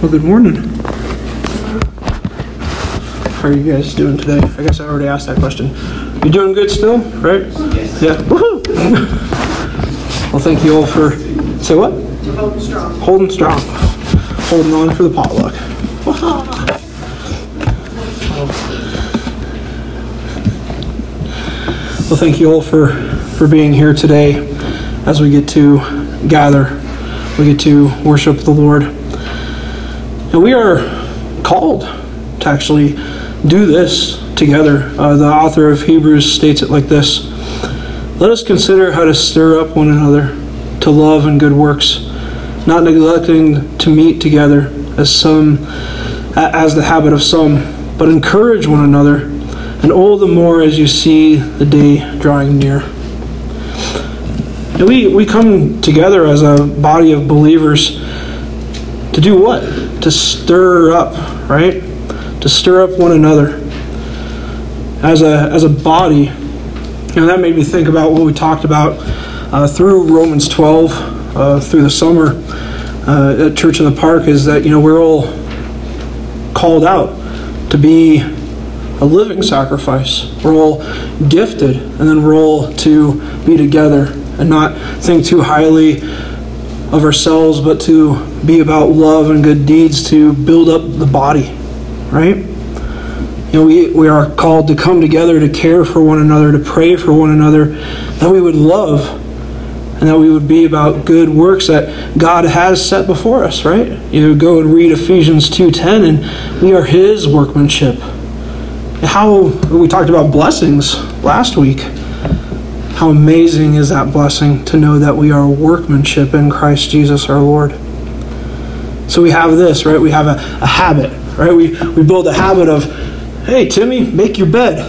Well, good morning. How are you guys doing today? I guess I already asked that question. You doing good still, right? Yes. Yeah. Woohoo! well, thank you all for. Say what? Holding strong. Holding strong. Holding on for the potluck. Well, thank you all for, for being here today as we get to gather. We get to worship the Lord. And we are called to actually do this together. Uh, the author of Hebrews states it like this Let us consider how to stir up one another to love and good works, not neglecting to meet together as some as the habit of some, but encourage one another, and all the more as you see the day drawing near. And we, we come together as a body of believers to do what? To stir up, right? To stir up one another. As a, as a body, you know, that made me think about what we talked about uh, through Romans 12, uh, through the summer uh, at Church in the Park, is that, you know, we're all called out to be a living sacrifice. We're all gifted, and then we're all to be together and not think too highly of ourselves, but to be about love and good deeds to build up the body, right? You know, we, we are called to come together to care for one another, to pray for one another, that we would love and that we would be about good works that God has set before us, right? You go and read Ephesians 2:10 and we are his workmanship. How we talked about blessings last week. How amazing is that blessing to know that we are workmanship in Christ Jesus our Lord. So we have this, right? We have a, a habit, right? We, we build a habit of, hey, Timmy, make your bed.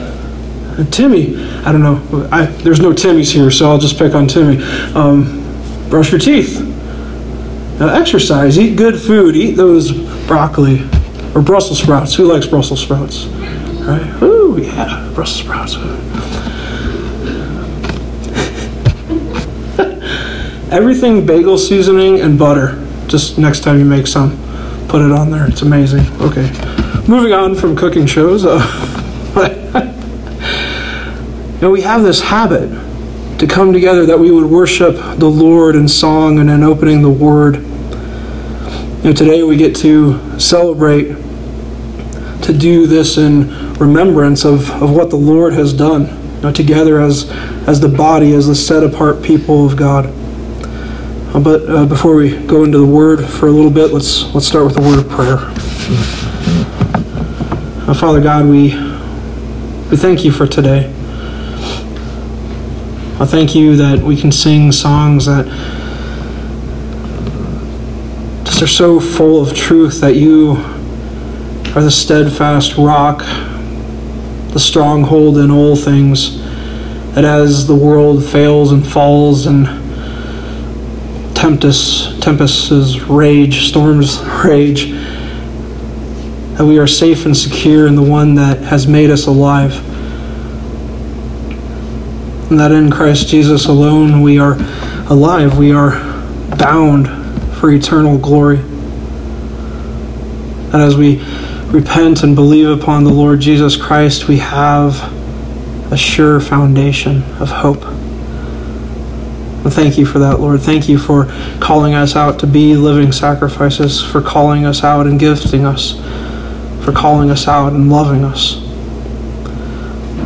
And Timmy, I don't know, I, there's no Timmys here, so I'll just pick on Timmy. Um, brush your teeth. Now, exercise, eat good food, eat those broccoli or Brussels sprouts. Who likes Brussels sprouts? Right? Ooh, yeah, Brussels sprouts. Everything bagel seasoning and butter. Just next time you make some, put it on there. It's amazing. Okay. Moving on from cooking shows. Uh, you know, we have this habit to come together that we would worship the Lord in song and in opening the Word. You know, today we get to celebrate, to do this in remembrance of, of what the Lord has done, you know, together as, as the body, as the set apart people of God. Uh, but uh, before we go into the word for a little bit, let's let's start with a word of prayer. Uh, Father God, we we thank you for today. I thank you that we can sing songs that just are so full of truth that you are the steadfast rock, the stronghold in all things. That as the world fails and falls and tempests, tempests rage, storms rage, that we are safe and secure in the one that has made us alive. And that in Christ Jesus alone we are alive, we are bound for eternal glory. And as we repent and believe upon the Lord Jesus Christ, we have a sure foundation of hope. Thank you for that, Lord. Thank you for calling us out to be living sacrifices, for calling us out and gifting us, for calling us out and loving us.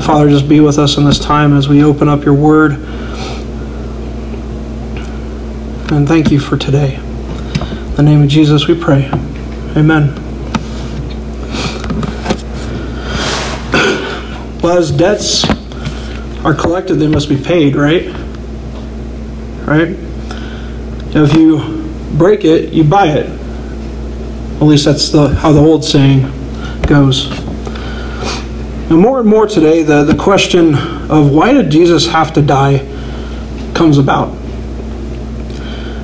Father, just be with us in this time as we open up your word. And thank you for today. In the name of Jesus we pray. Amen. Well, as debts are collected, they must be paid, right? Right? If you break it, you buy it. At least that's the how the old saying goes. And more and more today, the, the question of why did Jesus have to die comes about.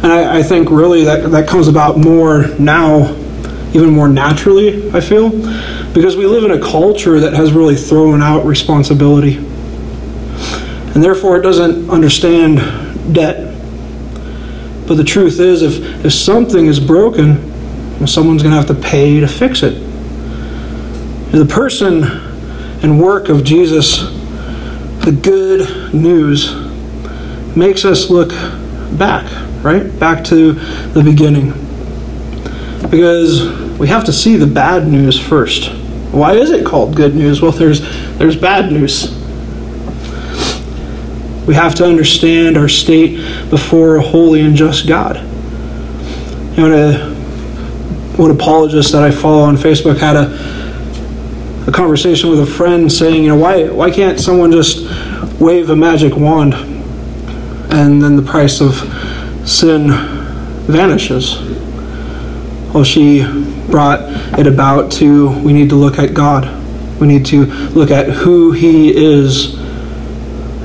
And I, I think really that, that comes about more now, even more naturally, I feel, because we live in a culture that has really thrown out responsibility. And therefore, it doesn't understand debt but the truth is, if, if something is broken, someone's going to have to pay to fix it. The person and work of Jesus, the good news, makes us look back, right? Back to the beginning. Because we have to see the bad news first. Why is it called good news? Well, there's there's bad news. We have to understand our state before a holy and just God. You know, one apologist that I follow on Facebook had a a conversation with a friend saying, you know, why why can't someone just wave a magic wand and then the price of sin vanishes? Well, she brought it about to we need to look at God. We need to look at who He is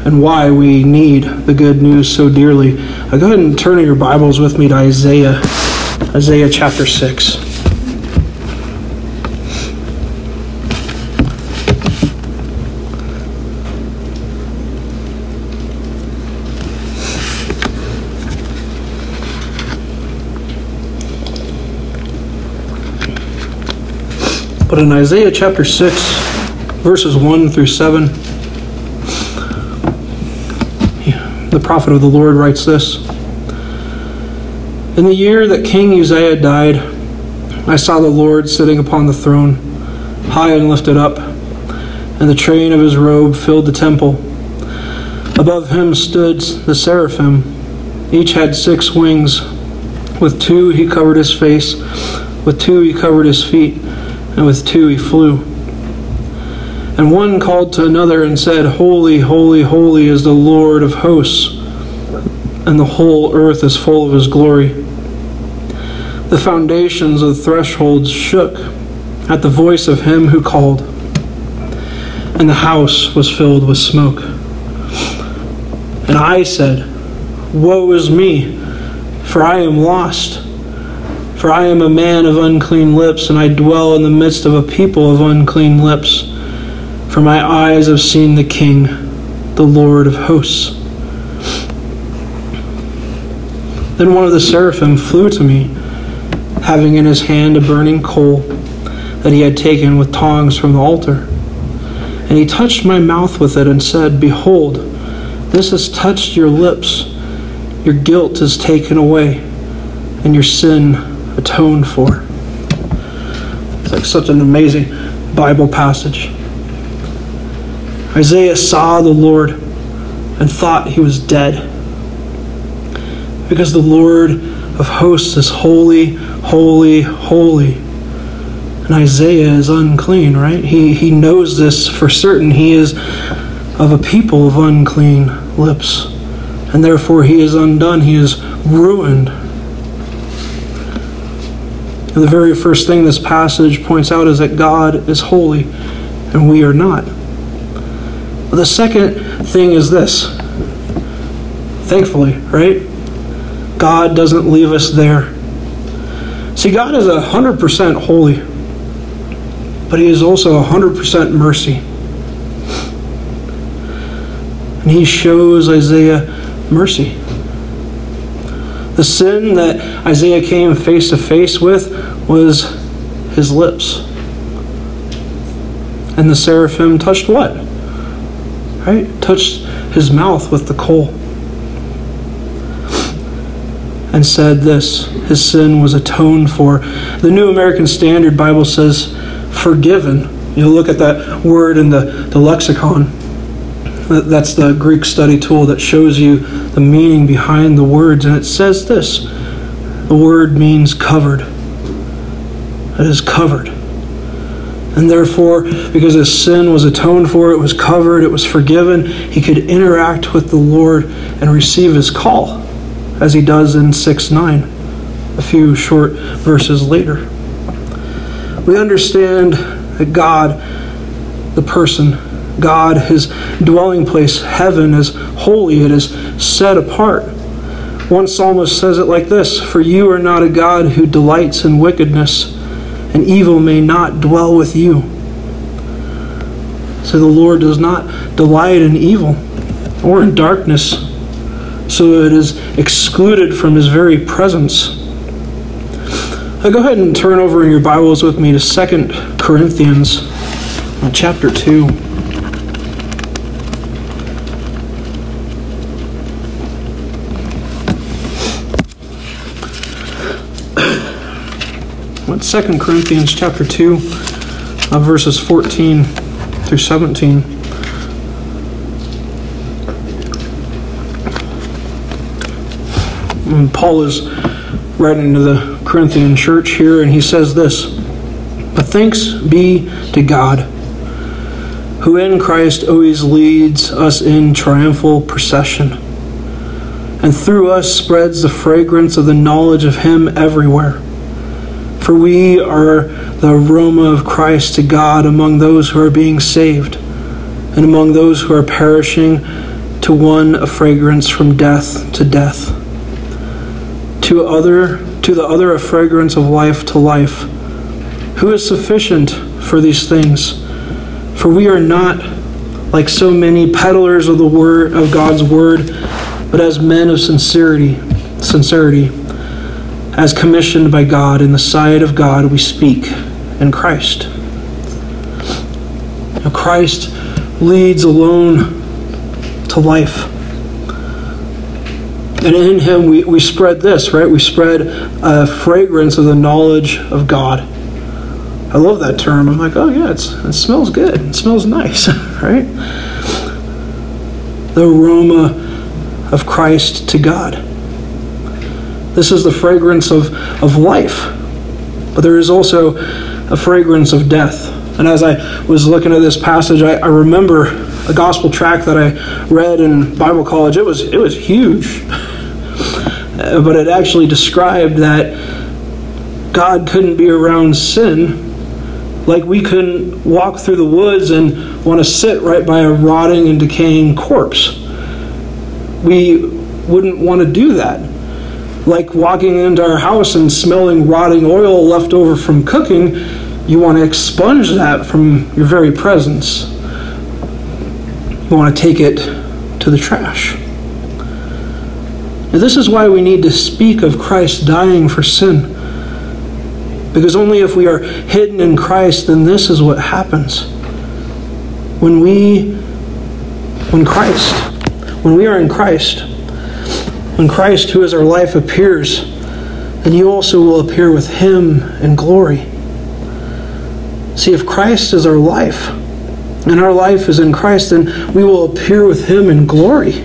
and why we need the good news so dearly. Uh, go ahead and turn your Bibles with me to Isaiah, Isaiah chapter 6. But in Isaiah chapter 6, verses 1 through 7, the prophet of the Lord writes this In the year that King Uzziah died, I saw the Lord sitting upon the throne, high and lifted up, and the train of his robe filled the temple. Above him stood the seraphim. Each had six wings. With two he covered his face, with two he covered his feet and with two he flew. And one called to another and said, Holy, holy, holy is the Lord of hosts, and the whole earth is full of his glory. The foundations of the thresholds shook at the voice of him who called, and the house was filled with smoke. And I said, Woe is me, for I am lost for I am a man of unclean lips, and I dwell in the midst of a people of unclean lips. For my eyes have seen the King, the Lord of hosts. Then one of the seraphim flew to me, having in his hand a burning coal that he had taken with tongs from the altar. And he touched my mouth with it and said, Behold, this has touched your lips. Your guilt is taken away, and your sin atoned for. It's like such an amazing Bible passage. Isaiah saw the Lord and thought he was dead. Because the Lord of hosts is holy, holy, holy. And Isaiah is unclean, right? He, he knows this for certain. He is of a people of unclean lips. And therefore he is undone. He is ruined and the very first thing this passage points out is that God is holy and we are not. But the second thing is this thankfully, right? God doesn't leave us there. See, God is 100% holy, but He is also 100% mercy. And He shows Isaiah mercy. The sin that Isaiah came face to face with was his lips. And the seraphim touched what? Right? Touched his mouth with the coal. And said this his sin was atoned for. The New American Standard Bible says forgiven. You look at that word in the, the lexicon. That's the Greek study tool that shows you the meaning behind the words. And it says this the word means covered. It is covered. And therefore, because his sin was atoned for, it was covered, it was forgiven, he could interact with the Lord and receive his call, as he does in 6 9, a few short verses later. We understand that God, the person, God, his dwelling place, heaven, is holy, it is set apart. One psalmist says it like this For you are not a God who delights in wickedness, and evil may not dwell with you. So the Lord does not delight in evil or in darkness, so it is excluded from his very presence. Uh, go ahead and turn over in your Bibles with me to Second Corinthians uh, chapter 2. Second Corinthians chapter 2, uh, verses 14 through 17. And Paul is writing to the Corinthian church here, and he says this But thanks be to God, who in Christ always leads us in triumphal procession, and through us spreads the fragrance of the knowledge of Him everywhere. For we are the aroma of Christ to God among those who are being saved, and among those who are perishing, to one a fragrance from death to death. To other to the other a fragrance of life to life. Who is sufficient for these things? For we are not like so many peddlers of the word of God's word, but as men of sincerity, sincerity as commissioned by God in the sight of God we speak in Christ. Now Christ leads alone to life. And in him we, we spread this, right? We spread a fragrance of the knowledge of God. I love that term. I'm like, oh yeah, it smells good. It smells nice, right? The aroma of Christ to God. This is the fragrance of, of life. But there is also a fragrance of death. And as I was looking at this passage, I, I remember a gospel tract that I read in Bible college. It was it was huge. but it actually described that God couldn't be around sin like we couldn't walk through the woods and want to sit right by a rotting and decaying corpse. We wouldn't want to do that like walking into our house and smelling rotting oil left over from cooking, you want to expunge that from your very presence. You want to take it to the trash. Now, this is why we need to speak of Christ dying for sin. Because only if we are hidden in Christ, then this is what happens. When we, when Christ, when we are in Christ, when Christ, who is our life, appears, then you also will appear with him in glory. See, if Christ is our life, and our life is in Christ, then we will appear with him in glory.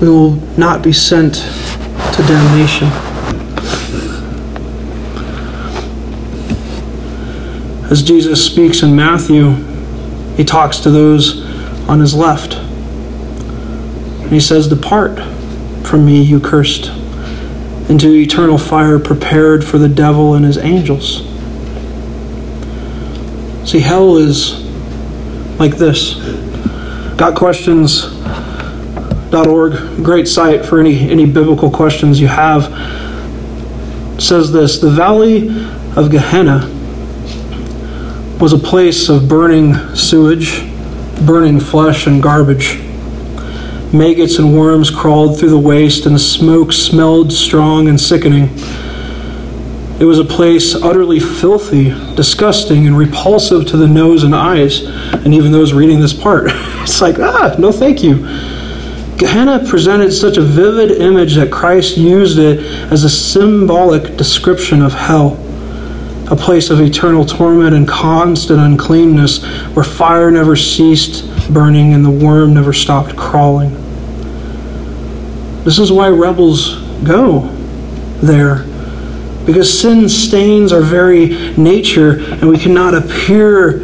We will not be sent to damnation. As Jesus speaks in Matthew, he talks to those on his left. And he says, Depart from me, you cursed, into eternal fire prepared for the devil and his angels. See, hell is like this. GotQuestions.org, great site for any, any biblical questions you have, says this The valley of Gehenna was a place of burning sewage, burning flesh, and garbage. Maggots and worms crawled through the waste, and the smoke smelled strong and sickening. It was a place utterly filthy, disgusting, and repulsive to the nose and eyes, and even those reading this part. it's like, ah, no thank you. Gehenna presented such a vivid image that Christ used it as a symbolic description of hell a place of eternal torment and constant uncleanness where fire never ceased burning and the worm never stopped crawling. This is why rebels go there. Because sin stains our very nature, and we cannot appear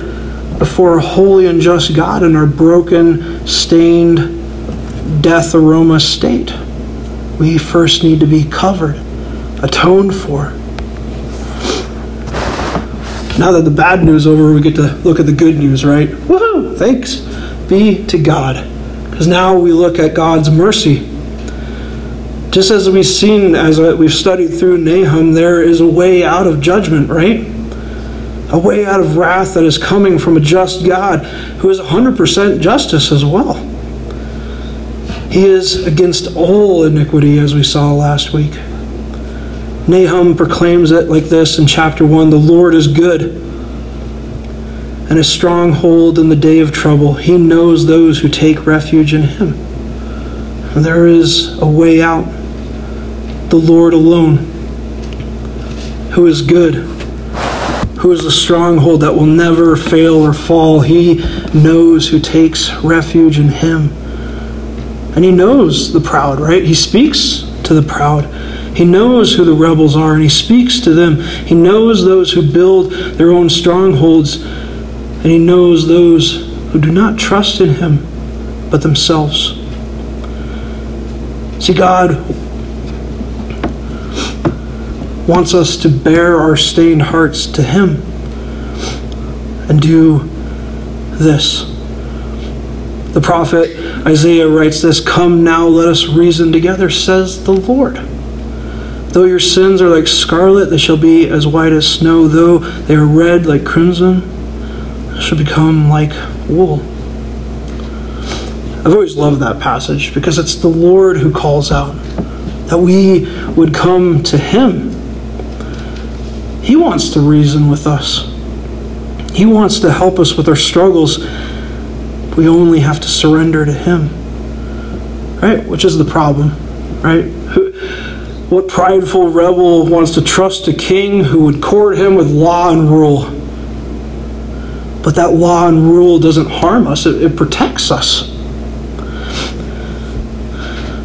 before a holy and just God in our broken, stained, death aroma state. We first need to be covered, atoned for. Now that the bad news over, we get to look at the good news, right? Woohoo! Thanks be to God. Because now we look at God's mercy just as we've seen, as we've studied through Nahum, there is a way out of judgment, right? A way out of wrath that is coming from a just God who is 100% justice as well. He is against all iniquity, as we saw last week. Nahum proclaims it like this in chapter 1 The Lord is good and a stronghold in the day of trouble. He knows those who take refuge in him. And there is a way out. The Lord alone, who is good, who is a stronghold that will never fail or fall. He knows who takes refuge in him. And he knows the proud, right? He speaks to the proud. He knows who the rebels are and he speaks to them. He knows those who build their own strongholds and he knows those who do not trust in him but themselves. See, God wants us to bear our stained hearts to him and do this. The prophet Isaiah writes this Come now, let us reason together, says the Lord. Though your sins are like scarlet, they shall be as white as snow. Though they are red like crimson, they shall become like wool. I've always loved that passage because it's the Lord who calls out that we would come to Him. He wants to reason with us, He wants to help us with our struggles. We only have to surrender to Him. Right? Which is the problem, right? What prideful rebel wants to trust a king who would court him with law and rule? But that law and rule doesn't harm us, it, it protects us.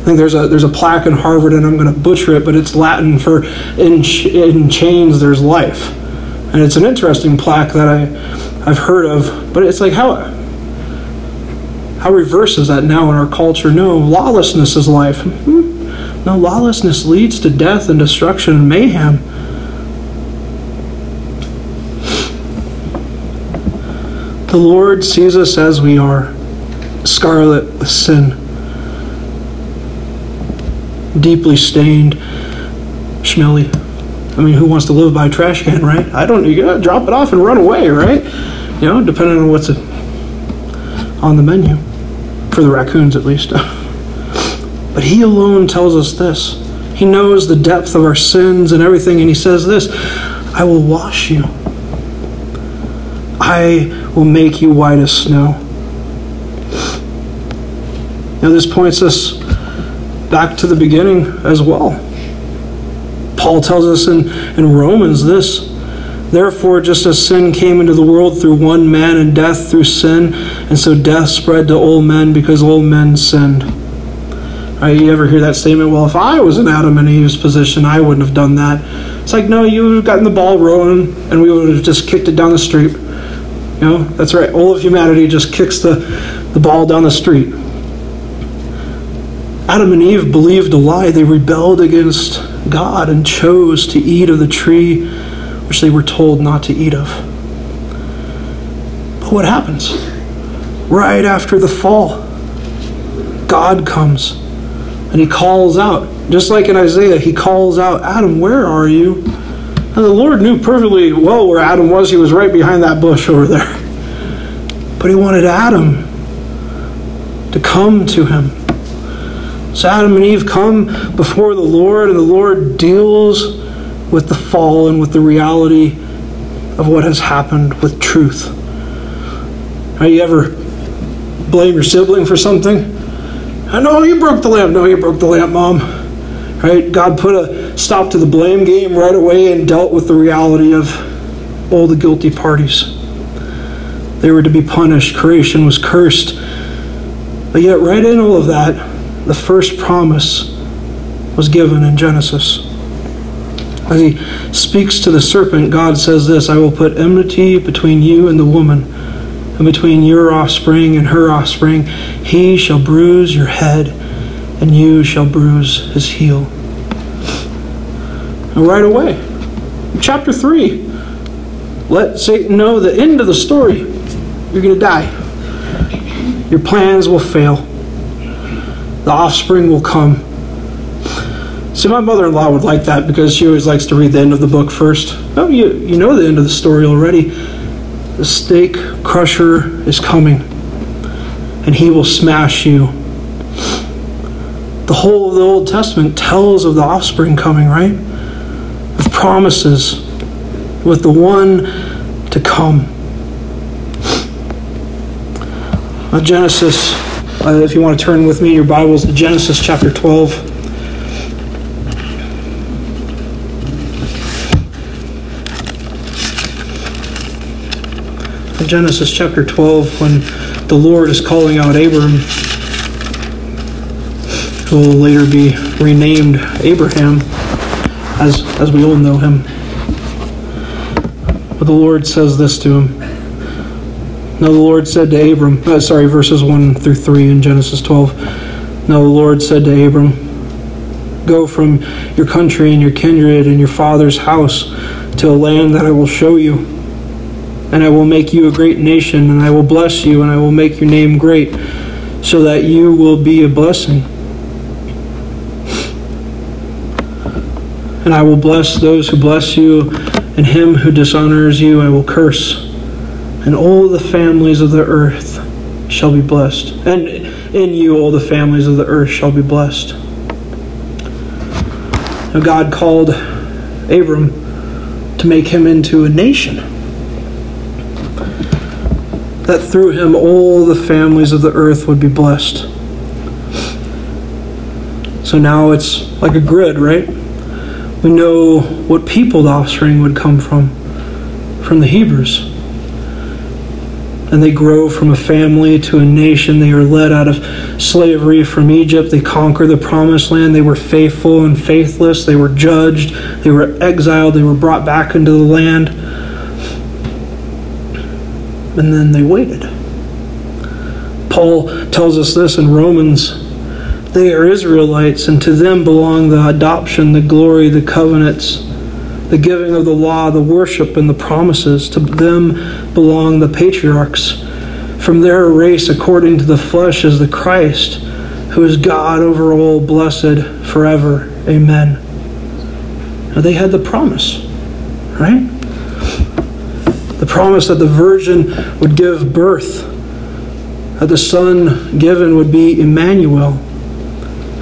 I think there's a there's a plaque in Harvard, and I'm going to butcher it, but it's Latin for "in in chains there's life," and it's an interesting plaque that I I've heard of. But it's like how how reverse is that now in our culture? No, lawlessness is life. Hmm? No, lawlessness leads to death and destruction and mayhem. The Lord sees us as we are, scarlet with sin, deeply stained, smelly. I mean, who wants to live by a trash can, right? I don't. You gotta drop it off and run away, right? You know, depending on what's on the menu, for the raccoons at least. But He alone tells us this. He knows the depth of our sins and everything, and He says this I will wash you, I will make you white as snow. Now, this points us back to the beginning as well. Paul tells us in, in Romans this Therefore, just as sin came into the world through one man and death through sin, and so death spread to all men because all men sinned. Uh, you ever hear that statement? Well, if I was in Adam and Eve's position, I wouldn't have done that. It's like, no, you would have gotten the ball rolling and we would have just kicked it down the street. You know, that's right. All of humanity just kicks the, the ball down the street. Adam and Eve believed a lie. They rebelled against God and chose to eat of the tree which they were told not to eat of. But what happens? Right after the fall, God comes and he calls out, just like in Isaiah, he calls out, Adam, where are you? And the Lord knew perfectly well where Adam was. He was right behind that bush over there. But he wanted Adam to come to him. So Adam and Eve come before the Lord, and the Lord deals with the fall and with the reality of what has happened with truth. Have you ever blame your sibling for something? I know you broke the lamp. No, you broke the lamp, Mom. Right? God put a stop to the blame game right away and dealt with the reality of all the guilty parties. They were to be punished. Creation was cursed. But yet, right in all of that, the first promise was given in Genesis. As he speaks to the serpent, God says this I will put enmity between you and the woman and between your offspring and her offspring. He shall bruise your head, and you shall bruise his heel. And right away, chapter 3, let Satan know the end of the story. You're going to die. Your plans will fail. The offspring will come. See, my mother in law would like that because she always likes to read the end of the book first. Oh, you, you know the end of the story already. The stake crusher is coming, and he will smash you. The whole of the Old Testament tells of the offspring coming, right? with promises, with the one to come. Genesis, uh, if you want to turn with me your Bibles to Genesis chapter 12. In Genesis chapter 12, when the Lord is calling out Abram, who will later be renamed Abraham, as, as we all know him. But the Lord says this to him. Now the Lord said to Abram, uh, sorry, verses 1 through 3 in Genesis 12. Now the Lord said to Abram, Go from your country and your kindred and your father's house to a land that I will show you. And I will make you a great nation, and I will bless you, and I will make your name great, so that you will be a blessing. And I will bless those who bless you, and him who dishonors you I will curse. And all the families of the earth shall be blessed. And in you all the families of the earth shall be blessed. Now God called Abram to make him into a nation. That through him all the families of the earth would be blessed. So now it's like a grid, right? We know what people the offspring would come from, from the Hebrews. And they grow from a family to a nation. They are led out of slavery from Egypt. They conquer the promised land. They were faithful and faithless. They were judged. They were exiled. They were brought back into the land. And then they waited. Paul tells us this in Romans they are Israelites, and to them belong the adoption, the glory, the covenants, the giving of the law, the worship, and the promises. To them belong the patriarchs. From their race, according to the flesh, is the Christ, who is God over all, blessed forever. Amen. Now they had the promise, right? The promise that the virgin would give birth, that the son given would be Emmanuel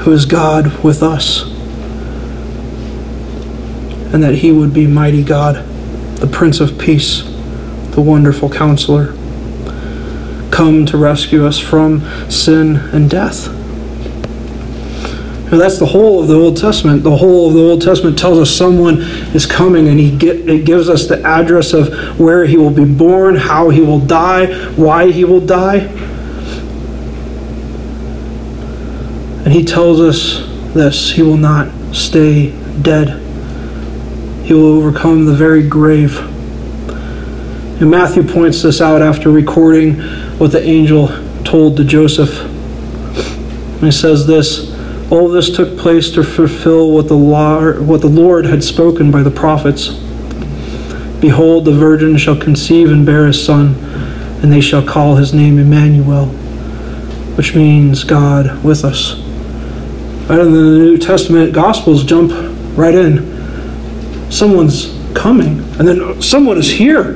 who is God with us, and that he would be mighty God, the Prince of Peace, the wonderful counselor, come to rescue us from sin and death. Now that's the whole of the Old Testament. The whole of the Old Testament tells us someone is coming, and he get, it gives us the address of where he will be born, how he will die, why he will die. And he tells us this He will not stay dead, He will overcome the very grave. And Matthew points this out after recording what the angel told to Joseph. And he says this All this took place to fulfill what the, law, what the Lord had spoken by the prophets. Behold, the virgin shall conceive and bear a son, and they shall call his name Emmanuel, which means God with us. Right in the New Testament Gospels, jump right in. Someone's coming, and then someone is here.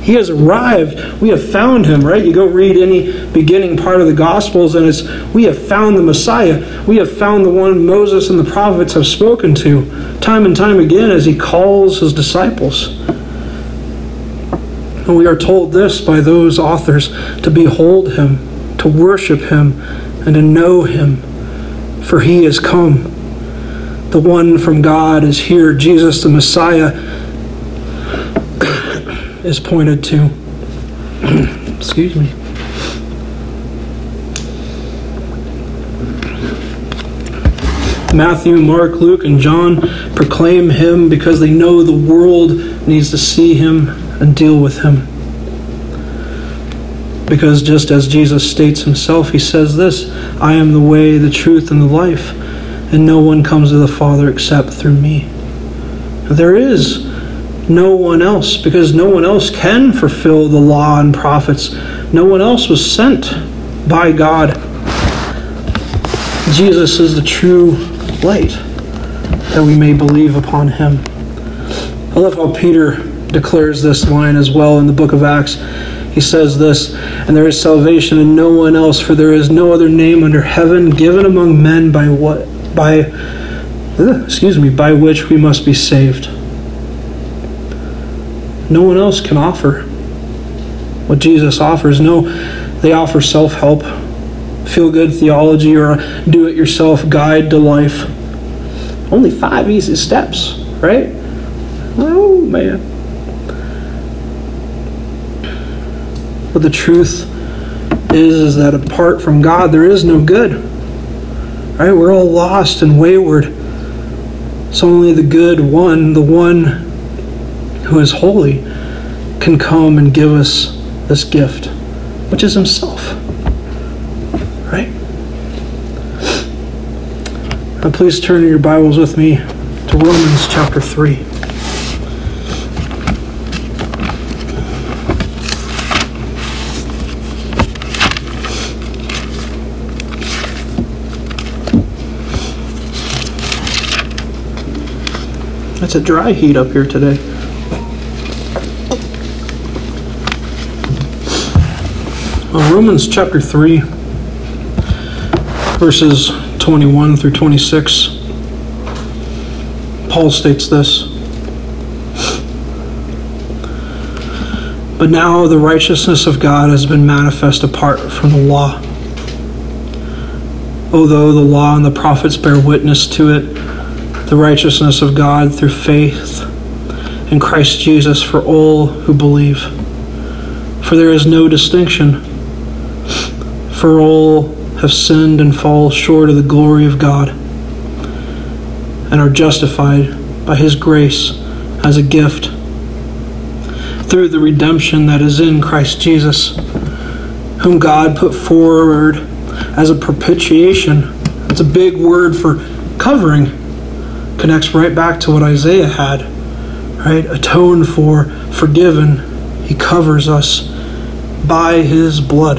He has arrived. We have found him, right? You go read any beginning part of the Gospels, and it's we have found the Messiah. We have found the one Moses and the prophets have spoken to time and time again as he calls his disciples. And we are told this by those authors to behold him, to worship him, and to know him for he has come. The one from God is here. Jesus, the Messiah, is pointed to. Excuse me. Matthew, Mark, Luke, and John proclaim him because they know the world needs to see him and deal with him. Because just as Jesus states himself, he says this I am the way, the truth, and the life, and no one comes to the Father except through me. There is no one else, because no one else can fulfill the law and prophets. No one else was sent by God. Jesus is the true light, that we may believe upon him. I love how Peter declares this line as well in the book of Acts. He says this, and there is salvation in no one else, for there is no other name under heaven given among men by what by uh, excuse me, by which we must be saved. No one else can offer what Jesus offers. No, they offer self help, feel good theology, or a do it yourself guide to life. Only five easy steps, right? Oh, man. But the truth is, is that apart from God, there is no good. Right? We're all lost and wayward. So only the good one, the one who is holy, can come and give us this gift, which is Himself. Right? Now, please turn your Bibles with me to Romans chapter 3. It's a dry heat up here today. Well, Romans chapter 3, verses 21 through 26, Paul states this. But now the righteousness of God has been manifest apart from the law. Although the law and the prophets bear witness to it, the righteousness of God through faith in Christ Jesus for all who believe. For there is no distinction, for all have sinned and fall short of the glory of God, and are justified by His grace as a gift through the redemption that is in Christ Jesus, whom God put forward as a propitiation. It's a big word for covering connects right back to what Isaiah had, right? Atoned for, forgiven. He covers us by his blood.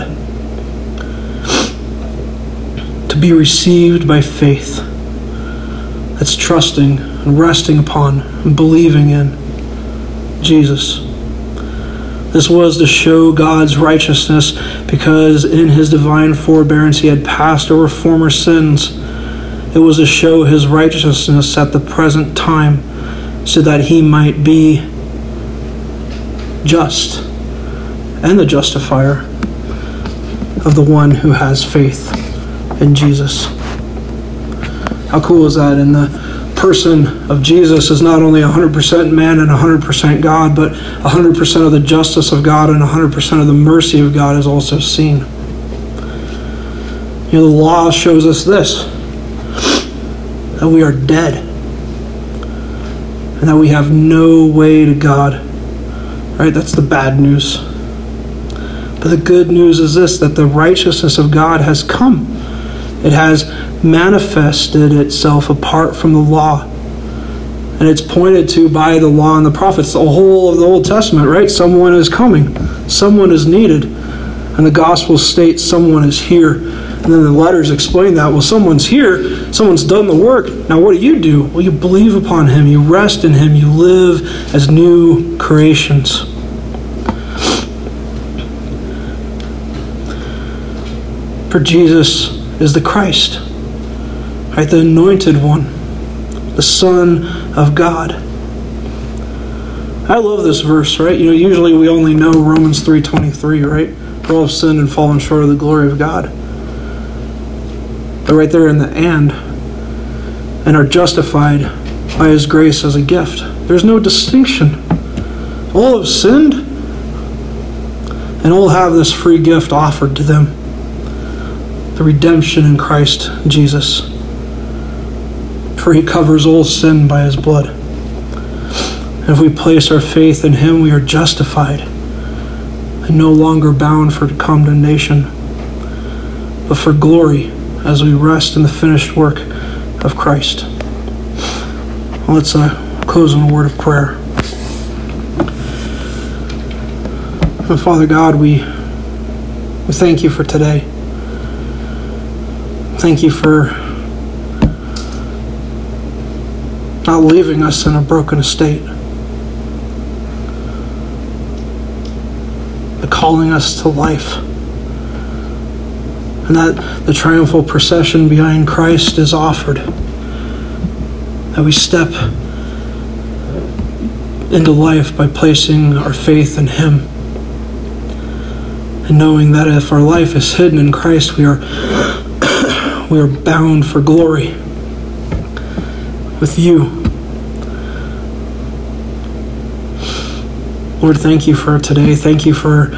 To be received by faith. That's trusting and resting upon and believing in Jesus. This was to show God's righteousness because in his divine forbearance he had passed over former sins it was to show his righteousness at the present time, so that he might be just and the justifier of the one who has faith in Jesus. How cool is that? And the person of Jesus is not only 100% man and 100% God, but 100% of the justice of God and 100% of the mercy of God is also seen. You know, the law shows us this that we are dead and that we have no way to God. Right? That's the bad news. But the good news is this that the righteousness of God has come. It has manifested itself apart from the law. And it's pointed to by the law and the prophets, the whole of the Old Testament, right? Someone is coming, someone is needed. And the gospel states someone is here and then the letters explain that. Well, someone's here, someone's done the work. Now, what do you do? Well, you believe upon him, you rest in him, you live as new creations. For Jesus is the Christ, right? The anointed one, the Son of God. I love this verse, right? You know, usually we only know Romans 3.23, right? For all have sinned and fallen short of the glory of God. But right there in the and, and are justified by his grace as a gift. There's no distinction. All have sinned, and all have this free gift offered to them the redemption in Christ Jesus. For he covers all sin by his blood. And if we place our faith in him, we are justified and no longer bound for condemnation, but for glory as we rest in the finished work of Christ. Let's uh, close in a word of prayer. And Father God, we, we thank you for today. Thank you for not leaving us in a broken estate, but calling us to life and that the triumphal procession behind Christ is offered. that we step into life by placing our faith in Him. And knowing that if our life is hidden in Christ, we are we are bound for glory with you. Lord, thank you for today. Thank you for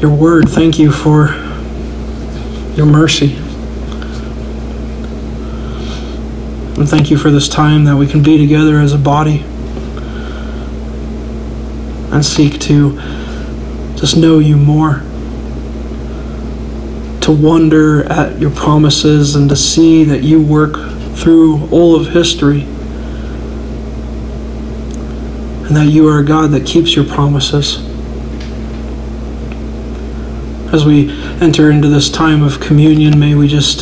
your word. Thank you for your mercy. And thank you for this time that we can be together as a body and seek to just know you more, to wonder at your promises and to see that you work through all of history and that you are a God that keeps your promises. As we enter into this time of communion, may we just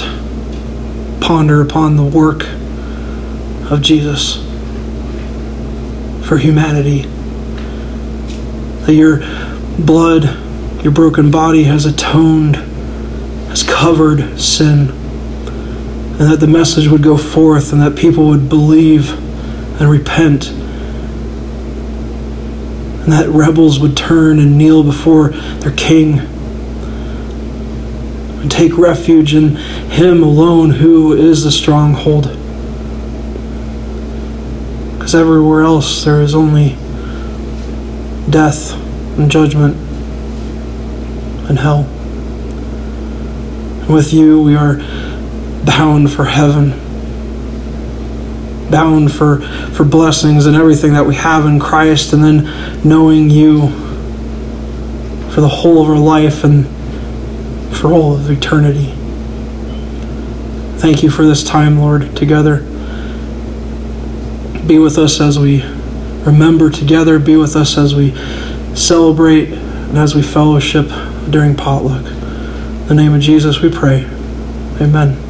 ponder upon the work of Jesus for humanity. That your blood, your broken body has atoned, has covered sin, and that the message would go forth and that people would believe and repent, and that rebels would turn and kneel before their king and take refuge in Him alone who is the stronghold. Because everywhere else there is only death and judgment and hell. And with you, we are bound for heaven, bound for, for blessings and everything that we have in Christ, and then knowing you for the whole of our life and for all of eternity. Thank you for this time, Lord, together. Be with us as we remember together. Be with us as we celebrate and as we fellowship during potluck. In the name of Jesus, we pray. Amen.